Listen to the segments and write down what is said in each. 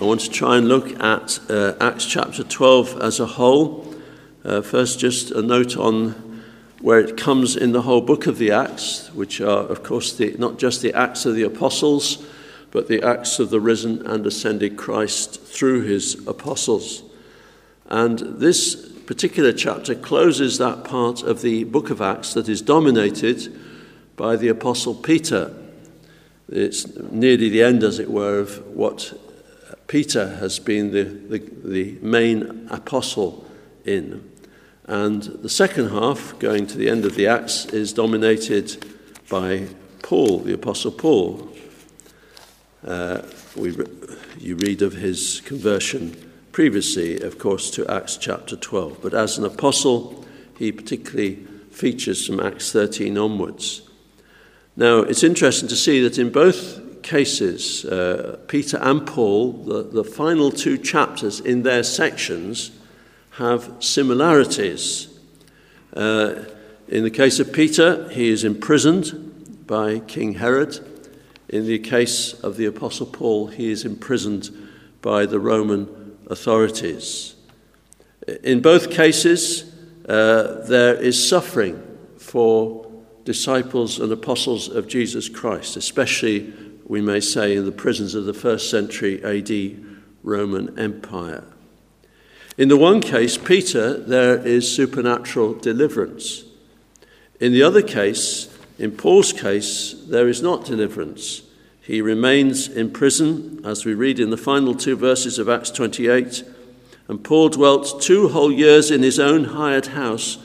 I want to try and look at uh, Acts chapter 12 as a whole. Uh, first, just a note on where it comes in the whole book of the Acts, which are, of course, the, not just the Acts of the Apostles, but the Acts of the risen and ascended Christ through his apostles. And this particular chapter closes that part of the book of Acts that is dominated by the Apostle Peter. It's nearly the end, as it were, of what Peter has been the, the, the main apostle in. And the second half, going to the end of the Acts, is dominated by Paul, the Apostle Paul. Uh, we, you read of his conversion previously, of course, to Acts chapter 12. But as an apostle, he particularly features from Acts 13 onwards. Now, it's interesting to see that in both cases, uh, Peter and Paul, the, the final two chapters in their sections, have similarities. Uh, in the case of Peter, he is imprisoned by King Herod. In the case of the Apostle Paul, he is imprisoned by the Roman authorities. In both cases, uh, there is suffering for disciples and apostles of Jesus Christ, especially we may say, in the prisons of the first century AD Roman Empire. In the one case, Peter, there is supernatural deliverance. In the other case, in Paul's case, there is not deliverance. He remains in prison, as we read in the final two verses of Acts 28. And Paul dwelt two whole years in his own hired house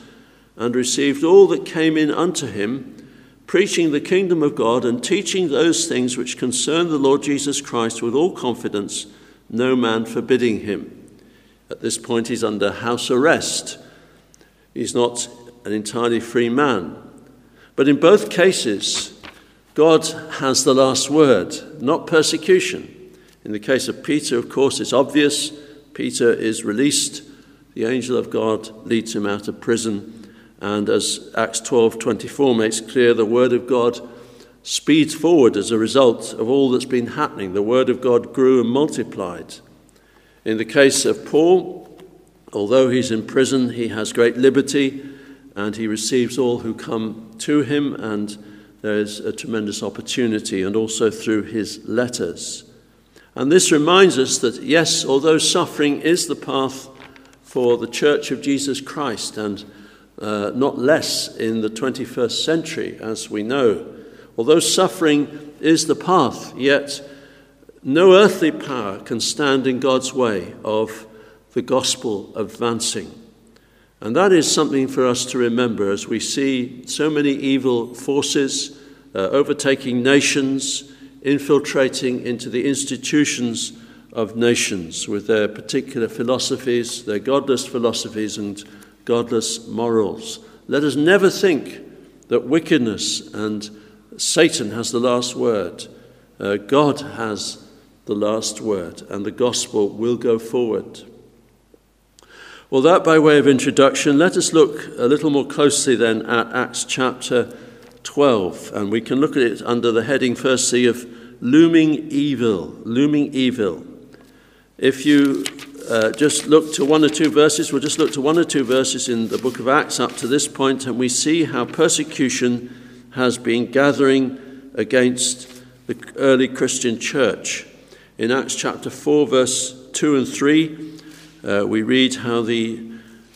and received all that came in unto him preaching the kingdom of God and teaching those things which concern the Lord Jesus Christ with all confidence, no man forbidding him. At this point, he's under house arrest. He's not an entirely free man. But in both cases, God has the last word, not persecution. In the case of Peter, of course, it's obvious. Peter is released. The angel of God leads him out of prison and as Acts 12:24 makes clear, the word of God speeds forward as a result of all that's been happening. The word of God grew and multiplied. In the case of Paul, although he's in prison, he has great liberty and he receives all who come to him, and there's a tremendous opportunity, and also through his letters. And this reminds us that, yes, although suffering is the path for the church of Jesus Christ and uh, not less in the 21st century, as we know. Although suffering is the path, yet no earthly power can stand in God's way of the gospel advancing. And that is something for us to remember as we see so many evil forces uh, overtaking nations, infiltrating into the institutions of nations with their particular philosophies, their godless philosophies, and godless morals. Let us never think that wickedness and Satan has the last word. Uh, God has the last word, and the gospel will go forward. Well, that by way of introduction, let us look a little more closely then at Acts chapter 12, and we can look at it under the heading, firstly, of looming evil. Looming evil. If you uh, just look to one or two verses. We'll just look to one or two verses in the book of Acts up to this point, and we see how persecution has been gathering against the early Christian church. In Acts chapter 4, verse 2 and 3, uh, we read how the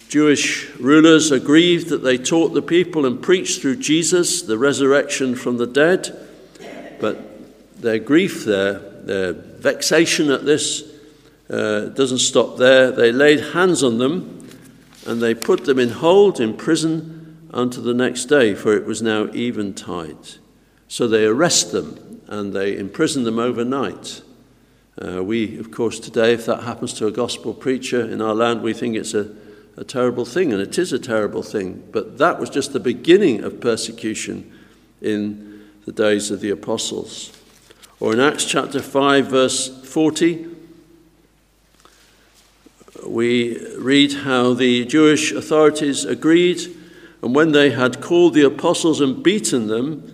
Jewish rulers are grieved that they taught the people and preached through Jesus the resurrection from the dead, but their grief, their, their vexation at this, uh, doesn't stop there. They laid hands on them and they put them in hold in prison until the next day, for it was now eventide. So they arrest them and they imprison them overnight. Uh, we, of course, today, if that happens to a gospel preacher in our land, we think it's a, a terrible thing, and it is a terrible thing. But that was just the beginning of persecution in the days of the apostles. Or in Acts chapter 5, verse 40, we read how the Jewish authorities agreed, and when they had called the apostles and beaten them,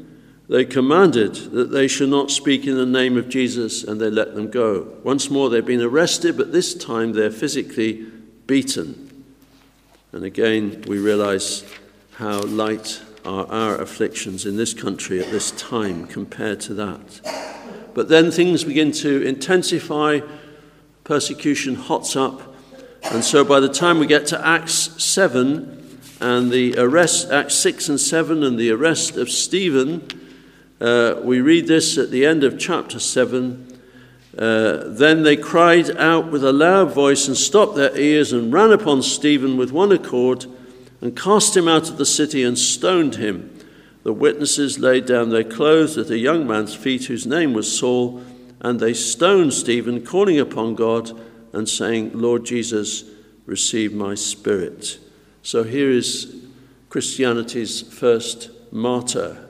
they commanded that they should not speak in the name of Jesus and they let them go. Once more, they've been arrested, but this time they're physically beaten. And again, we realize how light are our afflictions in this country at this time compared to that. But then things begin to intensify, persecution hots up, and so by the time we get to Acts 7 and the arrest, Acts 6 and 7, and the arrest of Stephen, uh, we read this at the end of chapter 7. Uh, then they cried out with a loud voice and stopped their ears and ran upon Stephen with one accord and cast him out of the city and stoned him. The witnesses laid down their clothes at a young man's feet whose name was Saul, and they stoned Stephen, calling upon God and saying, Lord Jesus, receive my spirit. So here is Christianity's first martyr.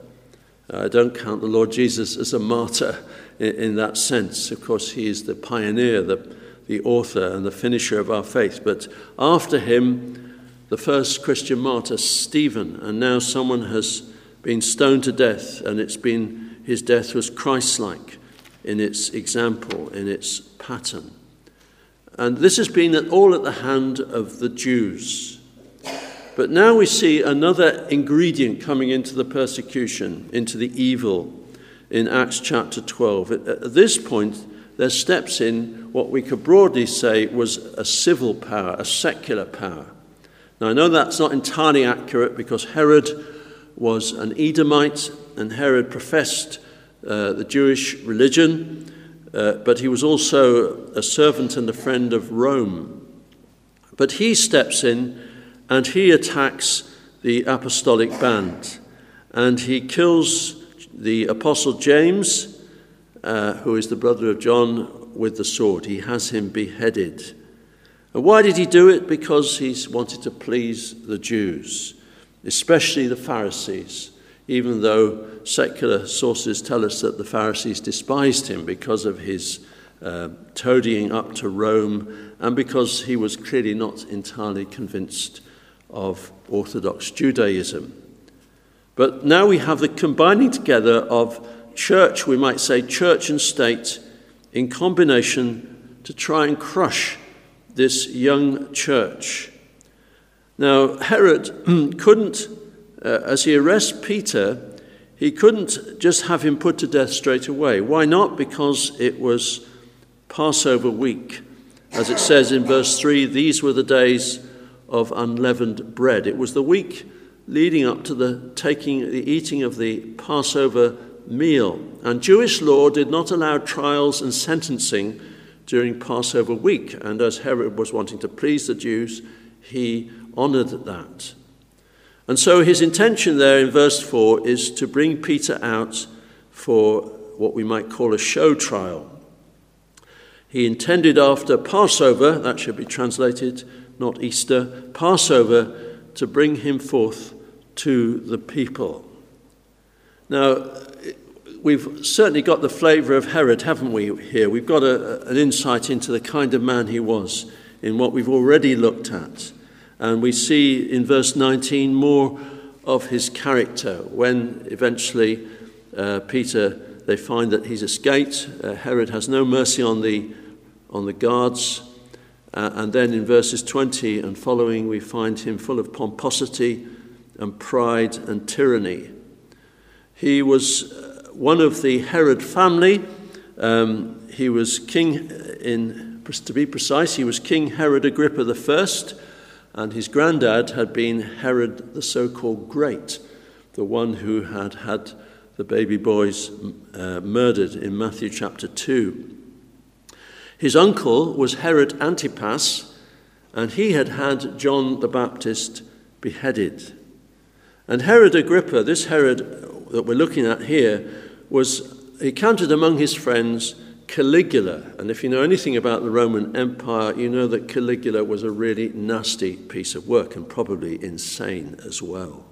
I don't count the Lord Jesus as a martyr in, in that sense. Of course, he is the pioneer, the, the author, and the finisher of our faith. But after him, the first Christian martyr, Stephen, and now someone has been stoned to death, and it's been his death was Christ-like in its example, in its pattern. And this has been all at the hand of the Jews. But now we see another ingredient coming into the persecution, into the evil in Acts chapter 12. At this point, there steps in what we could broadly say was a civil power, a secular power. Now, I know that's not entirely accurate because Herod was an Edomite and Herod professed uh, the Jewish religion, uh, but he was also a servant and a friend of Rome. But he steps in and he attacks the apostolic band and he kills the apostle James, uh, who is the brother of John, with the sword. He has him beheaded. And why did he do it? Because he wanted to please the Jews, especially the Pharisees, even though secular sources tell us that the Pharisees despised him because of his uh, toadying up to Rome and because he was clearly not entirely convinced of Orthodox Judaism. But now we have the combining together of church, we might say church and state, in combination to try and crush this young church. Now, Herod couldn't, uh, as he arrests Peter, he couldn't just have him put to death straight away. Why not? Because it was Passover week. As it says in verse 3, these were the days of unleavened bread. It was the week leading up to the taking, the eating of the Passover meal. And Jewish law did not allow trials and sentencing during Passover week. And as Herod was wanting to please the Jews, he honored that. And so his intention there in verse 4 is to bring Peter out for what we might call a show trial. He intended after Passover, that should be translated, not Easter, Passover, to bring him forth to the people. Now, we've certainly got the flavour of Herod, haven't we, here? We've got a, an insight into the kind of man he was in what we've already looked at. And we see in verse 19 more of his character when eventually uh, Peter, they find that he's escaped. Uh, Herod has no mercy on the, on the guards. Uh, and then in verses 20 and following, we find him full of pomposity and pride and tyranny. He was uh, one of the Herod family. Um, he was king, in, to be precise, he was King Herod Agrippa I, and his granddad had been Herod the so called Great, the one who had had the baby boys uh, murdered in Matthew chapter 2. His uncle was Herod Antipas, and he had had John the Baptist beheaded. And Herod Agrippa, this Herod that we're looking at here, was he counted among his friends Caligula. And if you know anything about the Roman Empire, you know that Caligula was a really nasty piece of work and probably insane as well.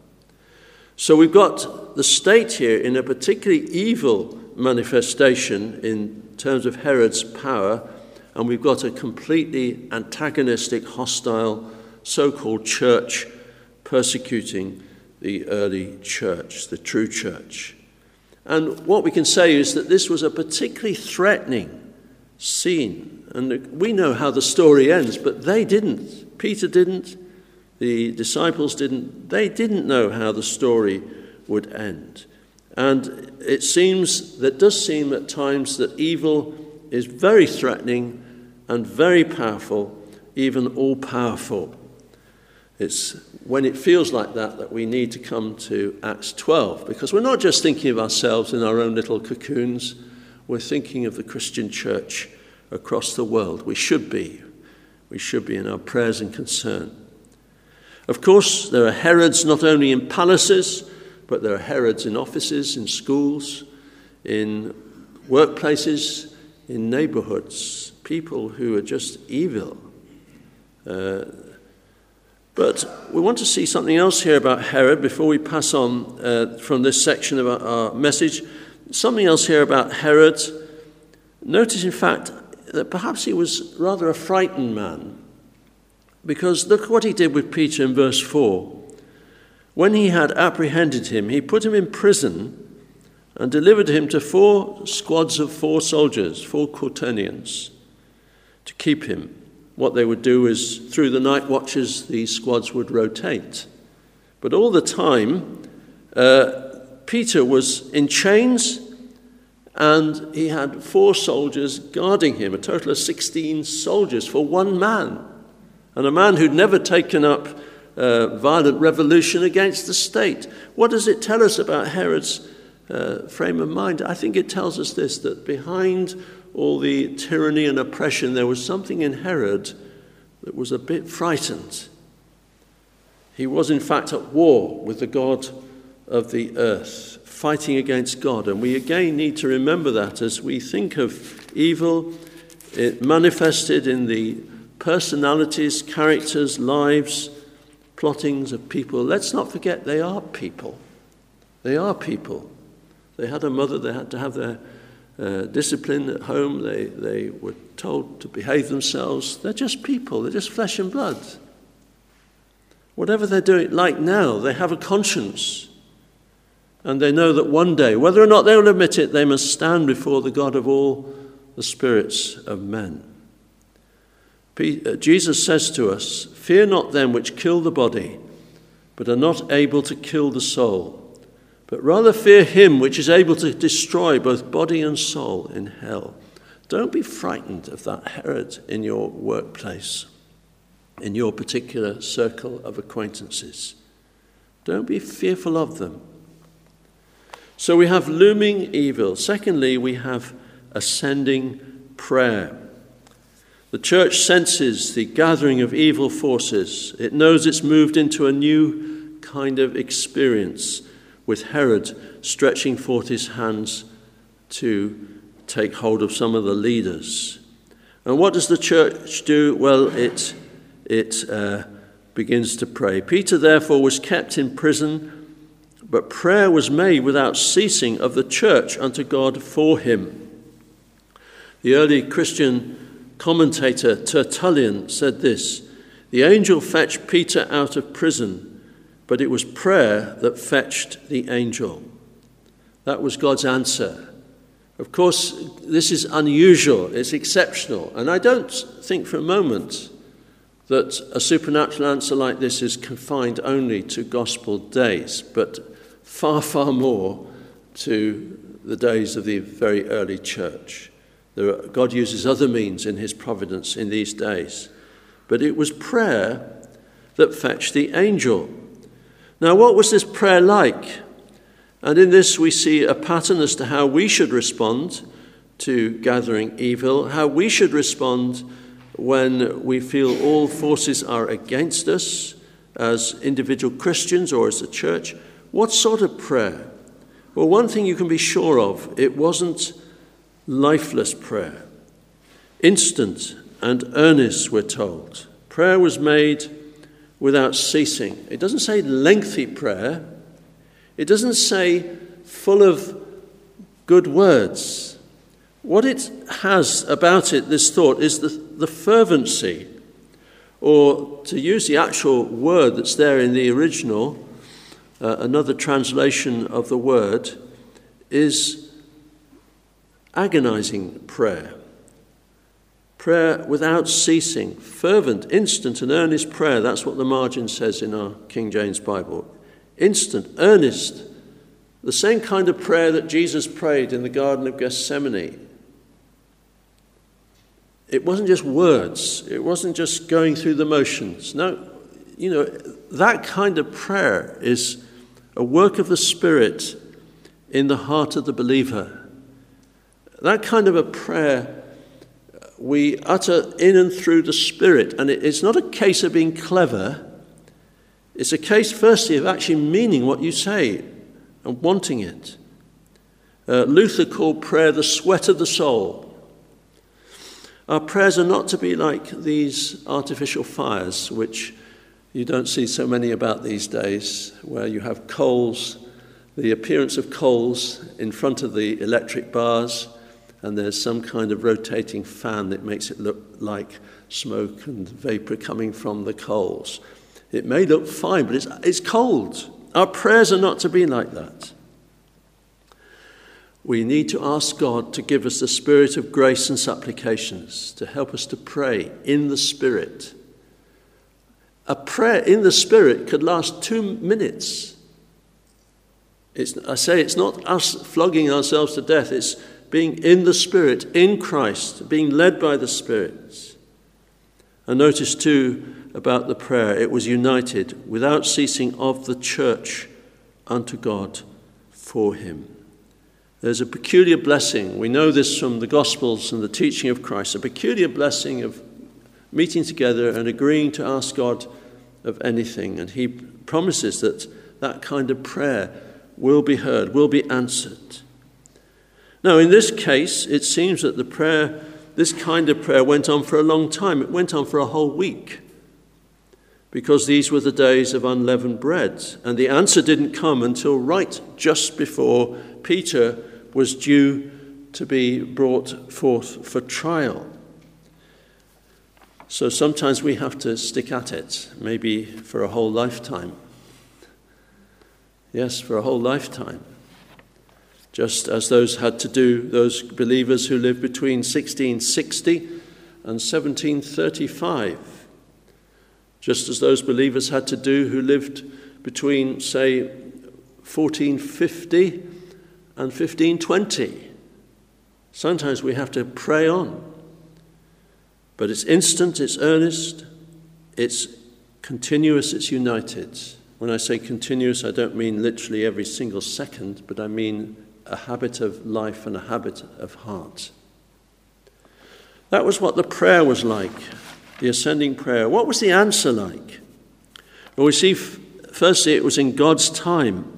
So we've got the state here in a particularly evil manifestation in terms of Herod's power and we've got a completely antagonistic, hostile so called church persecuting the early church, the true church. And what we can say is that this was a particularly threatening scene. And we know how the story ends, but they didn't. Peter didn't. The disciples didn't. They didn't know how the story would end. And it seems, that does seem at times that evil is very threatening and very powerful, even all powerful. It's when it feels like that that we need to come to Acts 12 because we're not just thinking of ourselves in our own little cocoons, we're thinking of the Christian church across the world. We should be. We should be in our prayers and concern. Of course, there are Herods not only in palaces, but there are Herods in offices, in schools, in workplaces, in neighborhoods, people who are just evil. Uh, but we want to see something else here about Herod before we pass on uh, from this section of our, our message. Something else here about Herod. Notice, in fact, that perhaps he was rather a frightened man. Because look what he did with Peter in verse 4. When he had apprehended him, he put him in prison and delivered him to four squads of four soldiers, four quaternions, to keep him what they would do is through the night watches, these squads would rotate. But all the time, uh, Peter was in chains and he had four soldiers guarding him, a total of 16 soldiers for one man. And a man who'd never taken up uh, violent revolution against the state. What does it tell us about Herod's uh, frame of mind? I think it tells us this that behind all the tyranny and oppression, there was something in Herod that was a bit frightened. He was, in fact, at war with the God of the earth, fighting against God. And we again need to remember that as we think of evil, it manifested in the personalities, characters, lives, plottings of people. Let's not forget they are people. They are people. They had a mother, they had to have their uh, discipline at home, they, they were told to behave themselves. They're just people, they're just flesh and blood. Whatever they're doing, like now, they have a conscience. And they know that one day, whether or not they will admit it, they must stand before the God of all the spirits of men. Uh, Jesus says to us, Fear not them which kill the body, but are not able to kill the soul but rather fear him which is able to destroy both body and soul in hell. Don't be frightened of that Herod in your workplace, in your particular circle of acquaintances. Don't be fearful of them. So we have looming evil. Secondly, we have ascending prayer. The church senses the gathering of evil forces. It knows it's moved into a new kind of experience with Herod stretching forth his hands to take hold of some of the leaders. And what does the church do? Well, it, it uh, begins to pray. Peter, therefore, was kept in prison, but prayer was made without ceasing of the church unto God for him. The early Christian commentator Tertullian said this The angel fetched Peter out of prison but it was prayer that fetched the angel. That was God's answer. Of course, this is unusual, it's exceptional, and I don't think for a moment that a supernatural answer like this is confined only to gospel days, but far, far more to the days of the very early church. Are, God uses other means in his providence in these days. But it was prayer that fetched the angel. Now, what was this prayer like? And in this, we see a pattern as to how we should respond to gathering evil, how we should respond when we feel all forces are against us as individual Christians or as a church. What sort of prayer? Well, one thing you can be sure of it wasn't lifeless prayer. Instant and earnest, we're told. Prayer was made without ceasing. It doesn't say lengthy prayer, it doesn't say full of good words. What it has about it, this thought, is the, the fervency, or to use the actual word that's there in the original, uh, another translation of the word, is agonizing prayer. Prayer without ceasing, fervent, instant, and earnest prayer. That's what the margin says in our King James Bible. Instant, earnest. The same kind of prayer that Jesus prayed in the Garden of Gethsemane. It wasn't just words, it wasn't just going through the motions. No, you know, that kind of prayer is a work of the Spirit in the heart of the believer. That kind of a prayer we utter in and through the Spirit. And it's not a case of being clever, it's a case, firstly, of actually meaning what you say and wanting it. Uh, Luther called prayer the sweat of the soul. Our prayers are not to be like these artificial fires, which you don't see so many about these days, where you have coals, the appearance of coals in front of the electric bars and there's some kind of rotating fan that makes it look like smoke and vapor coming from the coals. It may look fine, but it's, it's cold. Our prayers are not to be like that. We need to ask God to give us the spirit of grace and supplications, to help us to pray in the Spirit. A prayer in the Spirit could last two minutes. It's, I say it's not us flogging ourselves to death, it's being in the Spirit, in Christ, being led by the Spirit. And notice too about the prayer it was united without ceasing of the church unto God for Him. There's a peculiar blessing. We know this from the Gospels and the teaching of Christ a peculiar blessing of meeting together and agreeing to ask God of anything. And He promises that that kind of prayer will be heard, will be answered. Now, in this case, it seems that the prayer, this kind of prayer, went on for a long time. It went on for a whole week because these were the days of unleavened bread. And the answer didn't come until right just before Peter was due to be brought forth for trial. So sometimes we have to stick at it, maybe for a whole lifetime. Yes, for a whole lifetime just as those had to do, those believers who lived between 1660 and 1735, just as those believers had to do who lived between, say, 1450 and 1520. Sometimes we have to pray on. But it's instant, it's earnest, it's continuous, it's united. When I say continuous, I don't mean literally every single second, but I mean a habit of life and a habit of heart. That was what the prayer was like, the ascending prayer. What was the answer like? Well, we see, firstly, it was in God's time.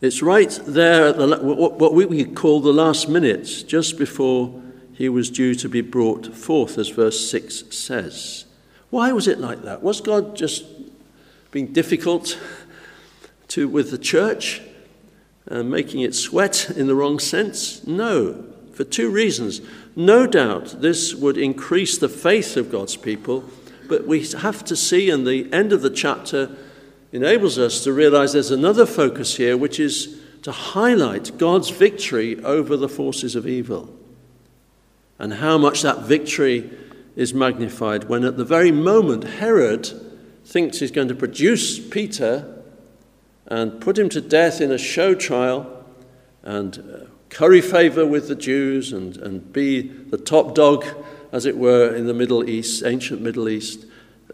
It's right there at the, what we call the last minutes, just before he was due to be brought forth, as verse 6 says. Why was it like that? Was God just being difficult to, with the church? Uh, making it sweat in the wrong sense? No, for two reasons. No doubt this would increase the faith of God's people, but we have to see, and the end of the chapter enables us to realize there's another focus here, which is to highlight God's victory over the forces of evil and how much that victory is magnified when, at the very moment, Herod thinks he's going to produce Peter and put him to death in a show trial and uh, curry favor with the Jews and, and be the top dog, as it were, in the Middle East, ancient Middle East.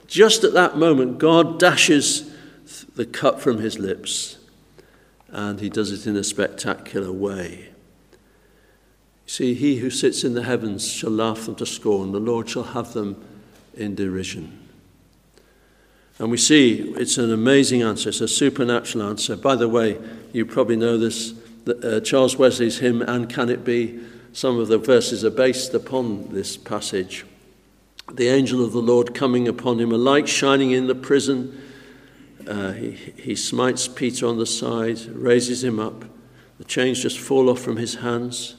Just at that moment, God dashes the cup from his lips, and he does it in a spectacular way. See, he who sits in the heavens shall laugh them to scorn, the Lord shall have them in derision. And we see it's an amazing answer, it's a supernatural answer. By the way, you probably know this uh, Charles Wesley's hymn, And Can It Be? Some of the verses are based upon this passage. The angel of the Lord coming upon him, a light shining in the prison. Uh, he, he smites Peter on the side, raises him up. The chains just fall off from his hands.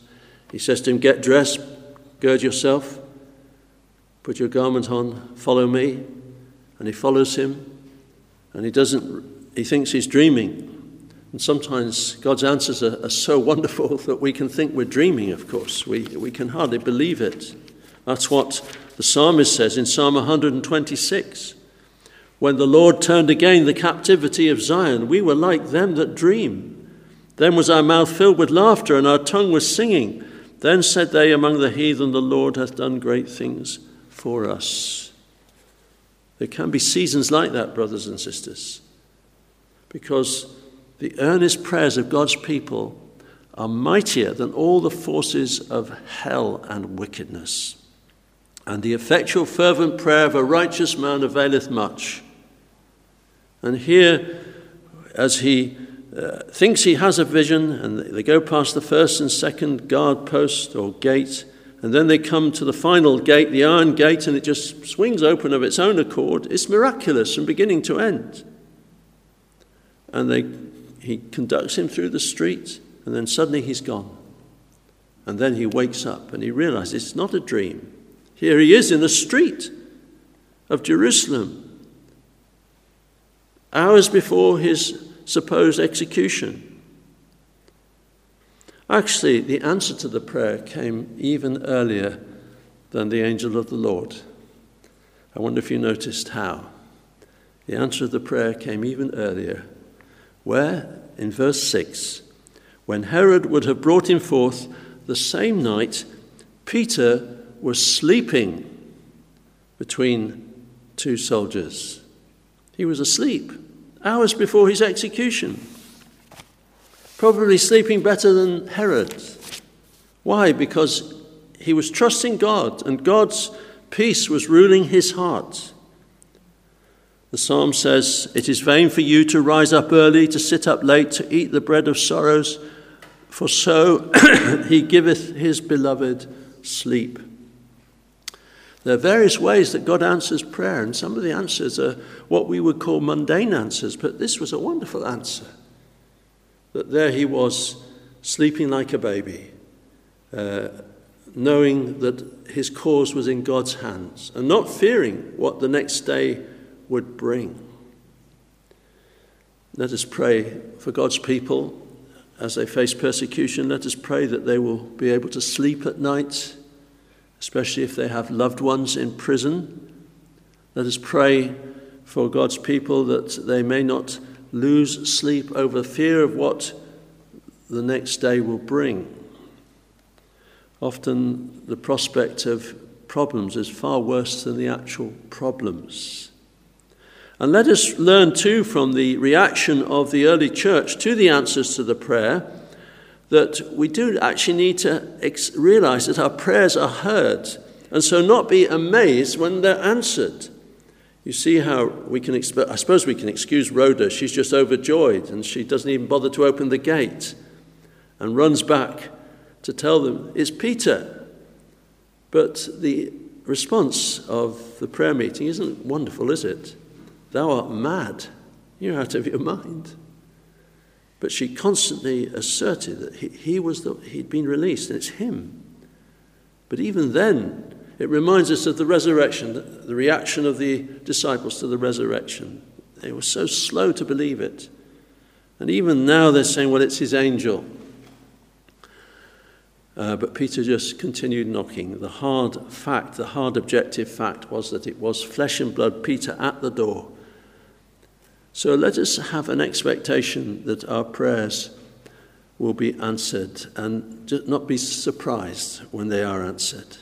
He says to him, Get dressed, gird yourself, put your garment on, follow me and he follows him, and he doesn't, he thinks he's dreaming. And sometimes God's answers are, are, so wonderful that we can think we're dreaming, of course. We, we can hardly believe it. That's what the psalmist says in Psalm 126. When the Lord turned again the captivity of Zion, we were like them that dream. Then was our mouth filled with laughter, and our tongue was singing. Then said they among the heathen, The Lord hath done great things for us. There can be seasons like that, brothers and sisters, because the earnest prayers of God's people are mightier than all the forces of hell and wickedness. And the effectual, fervent prayer of a righteous man availeth much. And here, as he uh, thinks he has a vision, and they go past the first and second guard post or gate, and then they come to the final gate, the iron gate, and it just swings open of its own accord. It's miraculous from beginning to end. And they he conducts him through the street, and then suddenly he's gone. And then he wakes up and he realizes it's not a dream. Here he is in the street of Jerusalem, hours before his supposed execution. Actually, the answer to the prayer came even earlier than the angel of the Lord. I wonder if you noticed how. The answer of the prayer came even earlier where, in verse 6, when Herod would have brought him forth the same night, Peter was sleeping between two soldiers. He was asleep hours before his execution, probably sleeping better than Herod. Why? Because he was trusting God and God's peace was ruling his heart. The psalm says, It is vain for you to rise up early, to sit up late, to eat the bread of sorrows, for so he giveth his beloved sleep. There are various ways that God answers prayer, and some of the answers are what we would call mundane answers, but this was a wonderful answer. That there he was, sleeping like a baby, uh, knowing that his cause was in God's hands, and not fearing what the next day would bring. Let us pray for God's people as they face persecution. Let us pray that they will be able to sleep at night, especially if they have loved ones in prison. Let us pray for God's people that they may not lose sleep over fear of what the next day will bring. Often the prospect of problems is far worse than the actual problems. And let us learn too from the reaction of the early church to the answers to the prayer that we do actually need to ex- realize that our prayers are heard and so not be amazed when they're answered. You see how we can, exp- I suppose we can excuse Rhoda. She's just overjoyed and she doesn't even bother to open the gate and runs back to tell them, It's Peter. But the response of the prayer meeting isn't wonderful, is it? Thou art mad. You're out of your mind. But she constantly asserted that he, he was the, he'd been released, and it's him. But even then, it reminds us of the resurrection, the, reaction of the disciples to the resurrection. They were so slow to believe it. And even now they're saying, well, it's his angel. Uh, but Peter just continued knocking. The hard fact, the hard objective fact was that it was flesh and blood Peter at the door so let us have an expectation that our prayers will be answered and not be surprised when they are answered.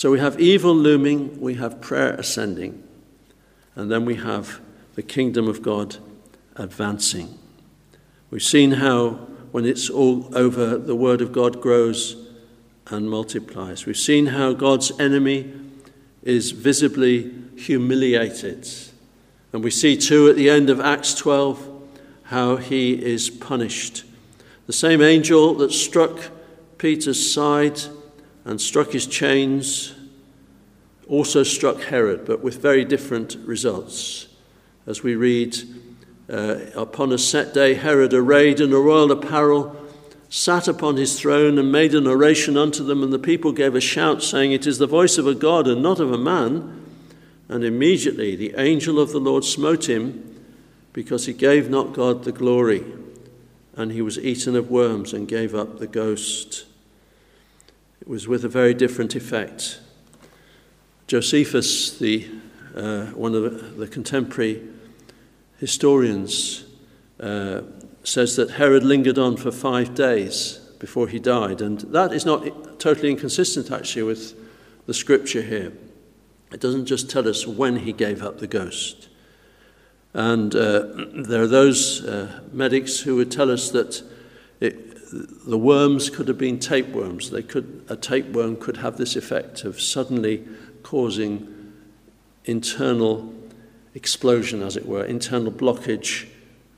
So we have evil looming, we have prayer ascending, and then we have the kingdom of God advancing. We've seen how, when it's all over, the word of God grows and multiplies. We've seen how God's enemy is visibly humiliated and we see too at the end of Acts 12 how he is punished. The same angel that struck Peter's side and struck his chains also struck Herod, but with very different results. As we read, uh, upon a set day, Herod, arrayed in a royal apparel, sat upon his throne and made an oration unto them, and the people gave a shout, saying, It is the voice of a God and not of a man. And immediately the angel of the Lord smote him because he gave not God the glory. and he was eaten of worms and gave up the ghost. It was with a very different effect. Josephus, the, uh, one of the, the contemporary historians, uh, says that Herod lingered on for five days before he died, and that is not totally inconsistent actually with the scripture here. It doesn't just tell us when he gave up the ghost. And uh, there are those uh, medics who would tell us that the worms could have been tapeworms. They could, a tapeworm could have this effect of suddenly causing internal explosion, as it were, internal blockage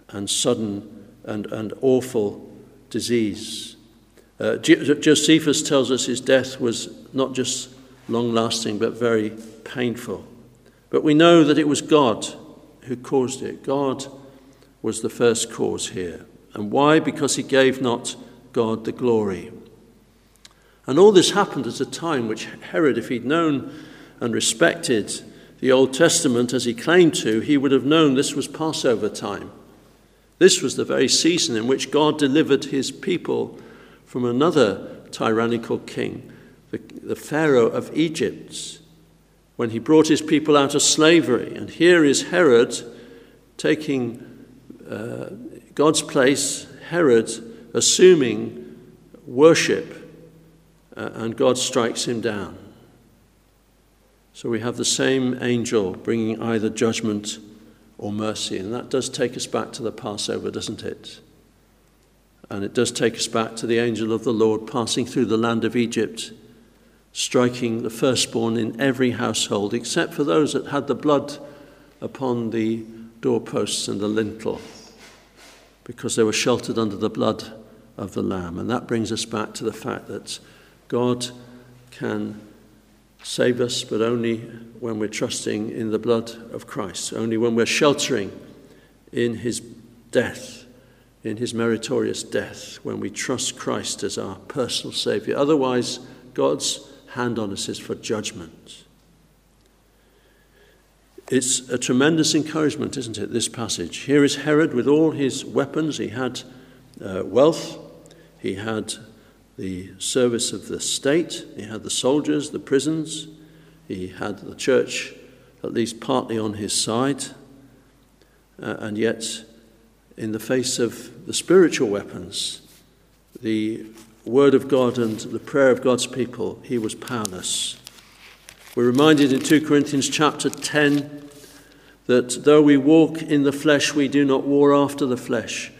and sudden and, and awful disease. Uh, Josephus tells us his death was not just long lasting, but very painful. But we know that it was God who caused it. God was the first cause here. And why? Because he gave not God the glory. And all this happened at a time which Herod, if he'd known and respected the Old Testament as he claimed to, he would have known this was Passover time. This was the very season in which God delivered his people from another tyrannical king, the, the Pharaoh of Egypt when he brought his people out of slavery. And here is Herod taking uh, God's place, Herod assuming worship, uh, and God strikes him down. So we have the same angel bringing either judgment or mercy. And that does take us back to the Passover, doesn't it? And it does take us back to the angel of the Lord passing through the land of Egypt striking the firstborn in every household, except for those that had the blood upon the doorposts and the lintel, because they were sheltered under the blood of the Lamb. And that brings us back to the fact that God can save us, but only when we're trusting in the blood of Christ, only when we're sheltering in his death, in his meritorious death, when we trust Christ as our personal Savior. Otherwise, God's hand on us is for judgment. It's a tremendous encouragement, isn't it, this passage? Here is Herod with all his weapons. He had uh, wealth, he had the service of the state, he had the soldiers, the prisons, he had the church at least partly on his side. Uh, and yet, in the face of the spiritual weapons, the word of God and the prayer of God's people, he was powerless. We're reminded in 2 Corinthians chapter 10 that though we walk in the flesh, we do not war after the flesh.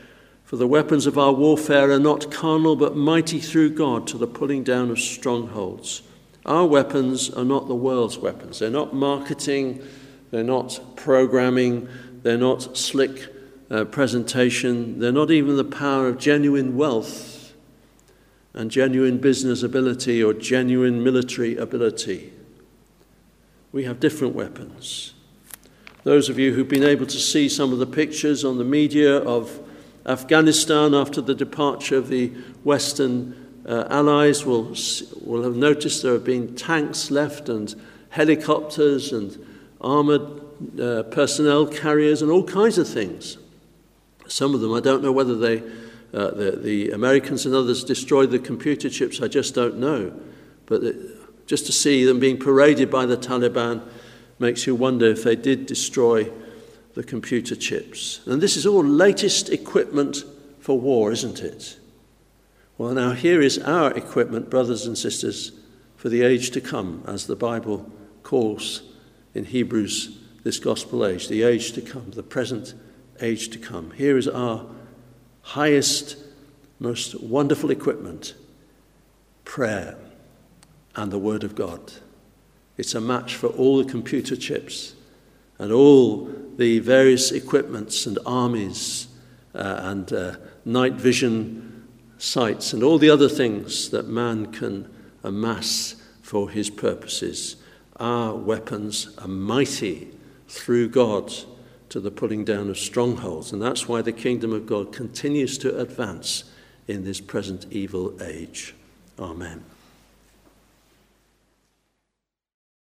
For the weapons of our warfare are not carnal, but mighty through God to the pulling down of strongholds. Our weapons are not the world's weapons. They're not marketing, they're not programming, they're not slick uh, presentation, they're not even the power of genuine wealth and genuine business ability or genuine military ability. We have different weapons. Those of you who've been able to see some of the pictures on the media of Afghanistan after the departure of the Western uh, allies will, will have noticed there have been tanks left and helicopters and armored uh, personnel carriers and all kinds of things. Some of them, I don't know whether they uh, the, the Americans and others destroyed the computer chips, I just don't know. But just to see them being paraded by the Taliban makes you wonder if they did destroy the computer chips. And this is all latest equipment for war, isn't it? Well, now here is our equipment, brothers and sisters, for the age to come, as the Bible calls in Hebrews this gospel age, the age to come, the present age to come. Here is our highest, most wonderful equipment prayer and the Word of God. It's a match for all the computer chips and all the various equipments and armies uh, and uh, night vision sights and all the other things that man can amass for his purposes. Our weapons are mighty through God to the pulling down of strongholds. And that's why the kingdom of God continues to advance in this present evil age. Amen.